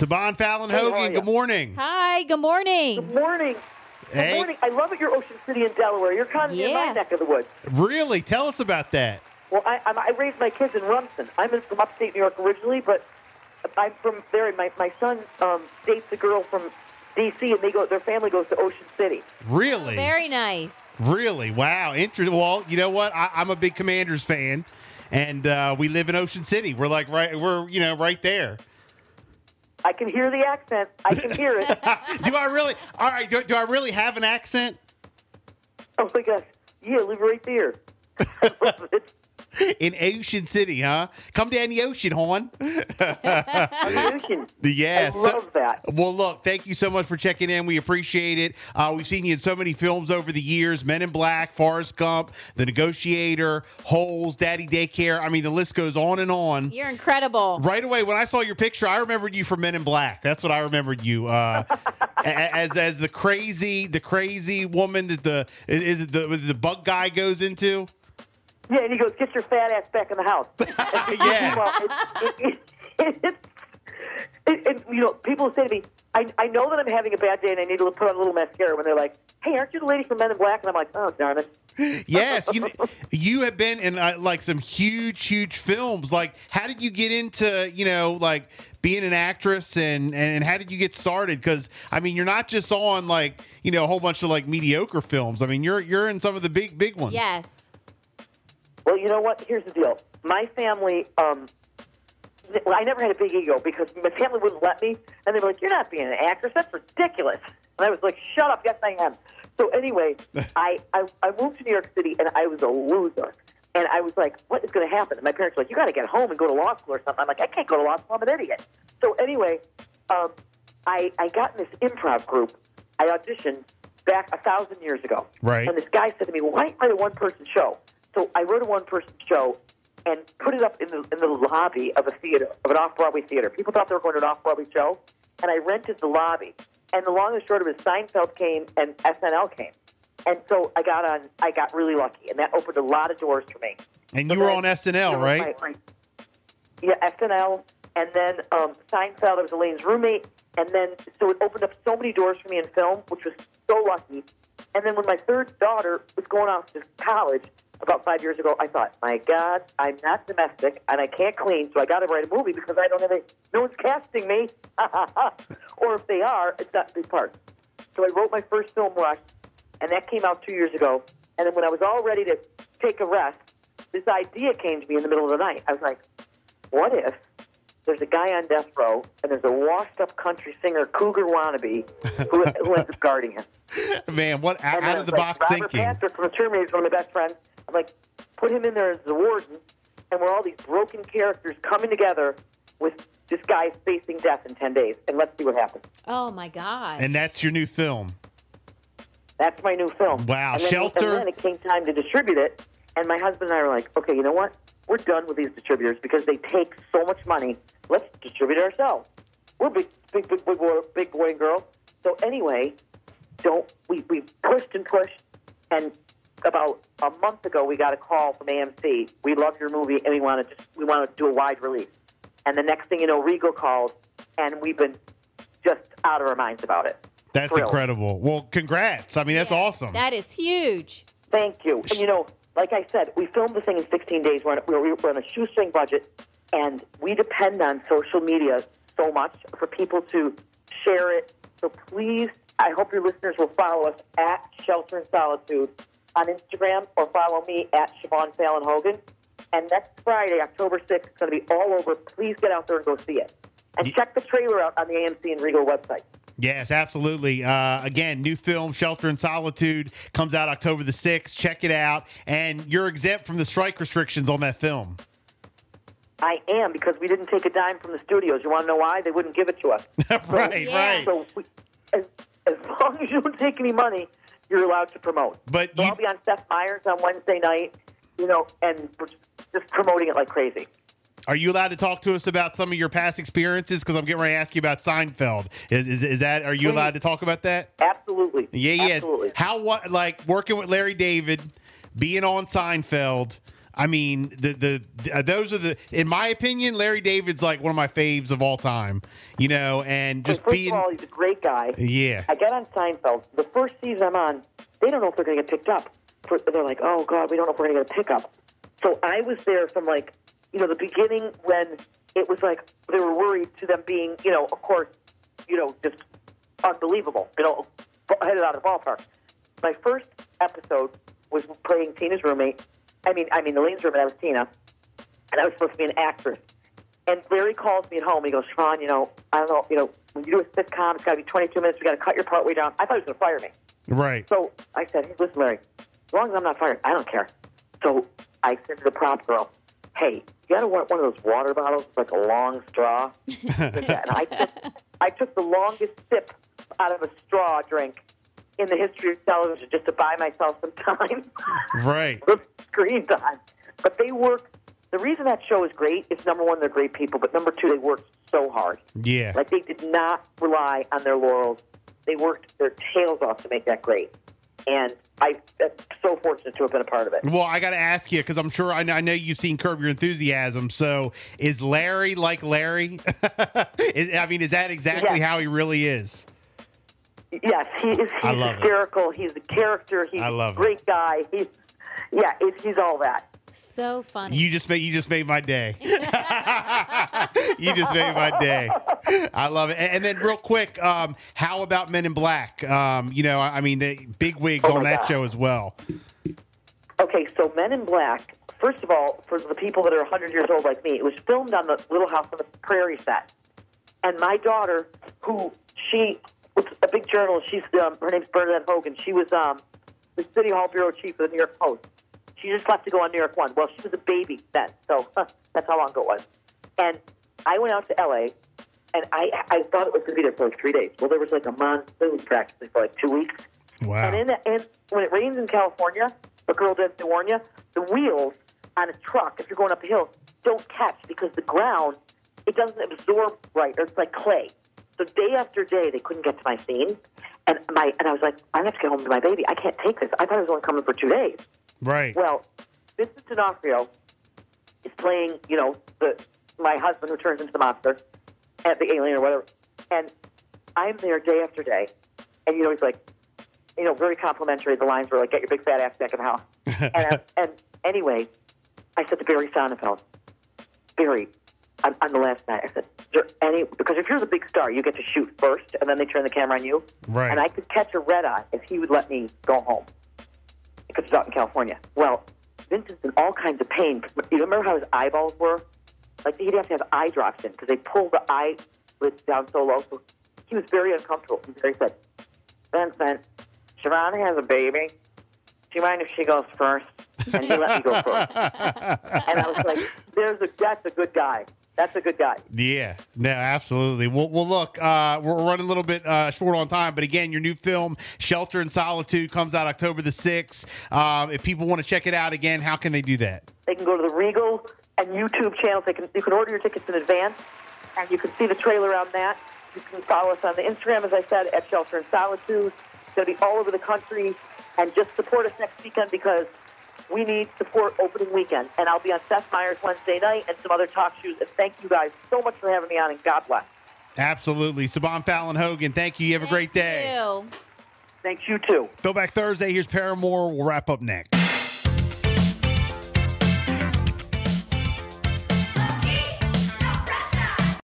Siobhan Fallon Hey, how are Hogan, ya? good morning. Hi, good morning. Good morning. Good morning. I love it. You're Ocean City in Delaware. You're kind of in Yeah. my neck of the woods. Really? Tell us about that. Well, I, I'm, I raised my kids in Rumson. I'm in, from upstate New York originally, but I'm from there. My my son um, dates a girl from D.C. and they go. Their family goes to Ocean City. Really? Very nice. Really? Wow. Interesting. Well, you know what? I, I'm a big Commanders fan, and uh, we live in Ocean City. We're like right. We're you know right there. I can hear the accent. I can hear it. do I really? All right. Do, do I really have an accent? oh my gosh. Yeah, live right there. I love it. In Ocean City, huh? Come down the ocean, hon. On the ocean. yeah. I so- love that. Well, look, thank you so much for checking in. We appreciate it. Uh, we've seen you in so many films over the years Men in Black, Forrest Gump, The Negotiator, Holes, Daddy Daycare. I mean, the list goes on and on. You're incredible. Right away, when I saw your picture, I remembered you from Men in Black. That's what I remembered you uh, as as the crazy the crazy woman that the is is it the the bug guy goes into. Yeah, and he goes, "Get your fat ass back in the house." yeah, well, it, it, it, it, it, it, you know, people say to me, I, I know that I'm having a bad day and I need to put on a little mascara when they're like, hey, aren't you the lady from Men in Black? And I'm like, oh, darn it. yes. You you have been in uh, like some huge huge films. Like, how did you get into you know like being an actress and and how did you get started? Because I mean, you're not just on like you know a whole bunch of like mediocre films. I mean, you're you're in some of the big big ones. Yes. Well, you know what? Here's the deal. My family, um, well, I never had a big ego because my family wouldn't let me, and they were like, "You're not being an actress. That's ridiculous." And I was like, "Shut up. Yes, I am." So anyway, I, I I moved to New York City, and I was a loser. And I was like, "What is going to happen?" And my parents were like, "You got to get home and go to law school or something." I'm like, "I can't go to law school. I'm an idiot." So anyway, um, I I got in this improv group. I auditioned back a thousand years ago. Right. And this guy said to me, why don't you write one-person show?" So I wrote a one-person show and put it up in the in the lobby of a theater, of an off-Broadway theater. People thought they were going to an off-Broadway show, and I rented the lobby. And the long and short of it, Seinfeld came and SNL came, and so I got on. I got really lucky, and that opened a lot of doors for me. And So you were on SNL, you know, right? my- my- yeah, SNL, and then um, Seinfeld. I was Elaine's roommate, and then so it opened up so many doors for me in film, which was so lucky. And then when my third daughter was going off to college about five years ago, I thought, my God, I'm not domestic and I can't clean, so I got to write a movie because I don't have a, no one's casting me. or if they are, it's not big part. So I wrote my first film, Rush, and that came out two years ago. And then when I was all ready to take a rest, this idea came to me in the middle of the night. I was like, what if there's a guy on death row and there's a washed up country singer, Cougar Wannabe, who, who ends up guarding him? Man, what out, out of the like, box Robert thinking? Patrick from the Terminator is one of my best friends. I'm like, put him in there as the warden, and we're all these broken characters coming together with this guy facing death in 10 days, and let's see what happens. Oh my God. And that's your new film. That's my new film. Wow, and then, Shelter- And then it came time to distribute it, and my husband and I were like, okay, you know what? We're done with these distributors because they take so much money. Let's distribute it ourselves. We're big, big, big, big boy, big boy and girl. So anyway, don't we? We pushed and pushed, and about a month ago, we got a call from AMC. We love your movie, and we want to just we want to do a wide release. And the next thing you know, Regal called, and we've been just out of our minds about it. That's Thrilled. incredible. Well, congrats. I mean, that's Yeah, awesome. That is huge. Thank you. And you know, like I said, we filmed the thing in 16 days. We're on, we're, we're on a shoestring budget, and we depend on social media so much for people to share it. So please, I hope your listeners will follow us at Shelter in Solitude on Instagram or follow me at Siobhan Fallon Hogan. And next Friday, October 6th, it's going to be all over. Please get out there and go see it. And Ye- check the trailer out on the AMC and Regal website. Yes, absolutely. Uh, again, new film, Shelter in Solitude, comes out October the 6th. Check it out. And you're exempt from the strike restrictions on that film. I am because we didn't take a dime from the studios. You want to know why? They wouldn't give it to us. right, Yeah. right. So we, as, as long as you don't take any money, you're allowed to promote. But So you, I'll be on Seth Meyers on Wednesday night, you know, and just promoting it like crazy. are you allowed to talk to us about some of your past experiences? Because I'm getting ready to ask you about Seinfeld. Is, is, is that, are you Please. allowed to talk about that? Absolutely. Yeah, yeah. Absolutely. How, what, like working with Larry David, being on Seinfeld, I mean, the the, the uh, those are the in my opinion, Larry David's like one of my faves of all time. You know, and just first being of all, he's a great guy. yeah, I get on Seinfeld. The first season I'm on, they don't know if they're going to get picked up. For, they're like, oh God, we don't know if we're going to get a pickup. So I was there from like, you know, the beginning when it was like they were worried to them being, you know, of course, you know, just unbelievable, you know, headed out of the ballpark. My first episode was playing Tina's roommate. I mean, I mean, Elaine's roommate. I was Tina, uh, and I was supposed to be an actress. And Larry calls me at home. He goes, Sean, you know, I don't know, you know, when you do a sitcom, it's got to be 22 minutes. We got to cut your part way down. I thought he was going to fire me. right. So I said, hey, listen, Larry, as long as I'm not fired, I don't care. So I said to the prop girl, hey, you got to want one of those water bottles with like a long straw? and I took, I took the longest sip out of a straw drink in the history of television just to buy myself some time, Right. screen time. But they work. The reason that show is great is number one, they're great people, but number two, they worked so hard. Yeah. Like they did not rely on their laurels. They worked their tails off to make that great. And I, am so fortunate to have been a part of it. Well, I got to ask you because I'm sure I know, I know you've seen Curb Your Enthusiasm. So, is Larry like Larry? Is- I mean, is that exactly how he really is? Yes, he is. I He's love it. hysterical. He's a character. He's I love a great guy. He's yeah. It's, he's all that. So funny. You just made you just made my day. you just made my day. I love it. And, and then real quick, um, how about Men in Black? Um, you know, I I mean, the big wigs Oh on that God. show as well. Okay, so Men in Black. First of all, for the people that are 100 years old like me, it was filmed on the Little House on the Prairie set. And my daughter, who she was a big journalist, she's um, her name's Bernadette Hogan. She was um, the City Hall bureau chief of the New York Post. She just left to go on New York One. Well, she was a baby then, so that's how long ago it was. And I went out to L.A. and I I thought it was going to be there for like three days. Well, there was like a monsoon practically for like two weeks. Wow. And in the, and when it rains in California, a girl did to warn you, the wheels on a truck, if you're going up a hill, don't catch because the ground it doesn't absorb right, or it's like clay. So day after day, they couldn't get to my scene, and my and I was like, I have to get home to my baby. I can't take this. I thought I was only coming for two days. right. Well, Vincent D'Onofrio is playing, you know, the my husband who turns into the monster, at the alien or whatever, and I'm there day after day, and you know he's like, you know, very complimentary. The lines were like, "Get your big fat ass back in the house." and I, and anyway, I said to Barry Sonnenfeld, Barry, on, on the last night, I said, "Is there any because if you're the big star, you get to shoot first, and then they turn the camera on you. Right. And I could catch a red eye if he would let me go home because he's out in California. Well, Vincent's in all kinds of pain. You remember how his eyeballs were? Like he'd have to have eye drops in because they pulled the eye, eyelids down so low. So he was very uncomfortable. And Barry said, Vincent, Sharon has a baby. Do you mind if she goes first? And he let me go first. And I was like, "There's a that's a good guy. That's a good guy." Yeah, no, absolutely. Well, well look, uh, we're running a little bit uh, short on time, but again, your new film, Shelter in Solitude, comes out October the 6th. Um, if people want to check it out again, how can they do that? They can go to the Regal and YouTube channels. They can you can order your tickets in advance, and you can see the trailer on that. You can follow us on the Instagram, as I said, at Shelter in Solitude. It's going to be all over the country, and just support us next weekend because we need support opening weekend. And I'll be on Seth Meyers Wednesday night and some other talk shows. And thank you guys so much for having me on, and God bless. Absolutely. Siobhan Fallon Hogan, thank you. You have a great day. You. Thanks you too. Throwback Thursday. Here's Paramore. We'll wrap up next.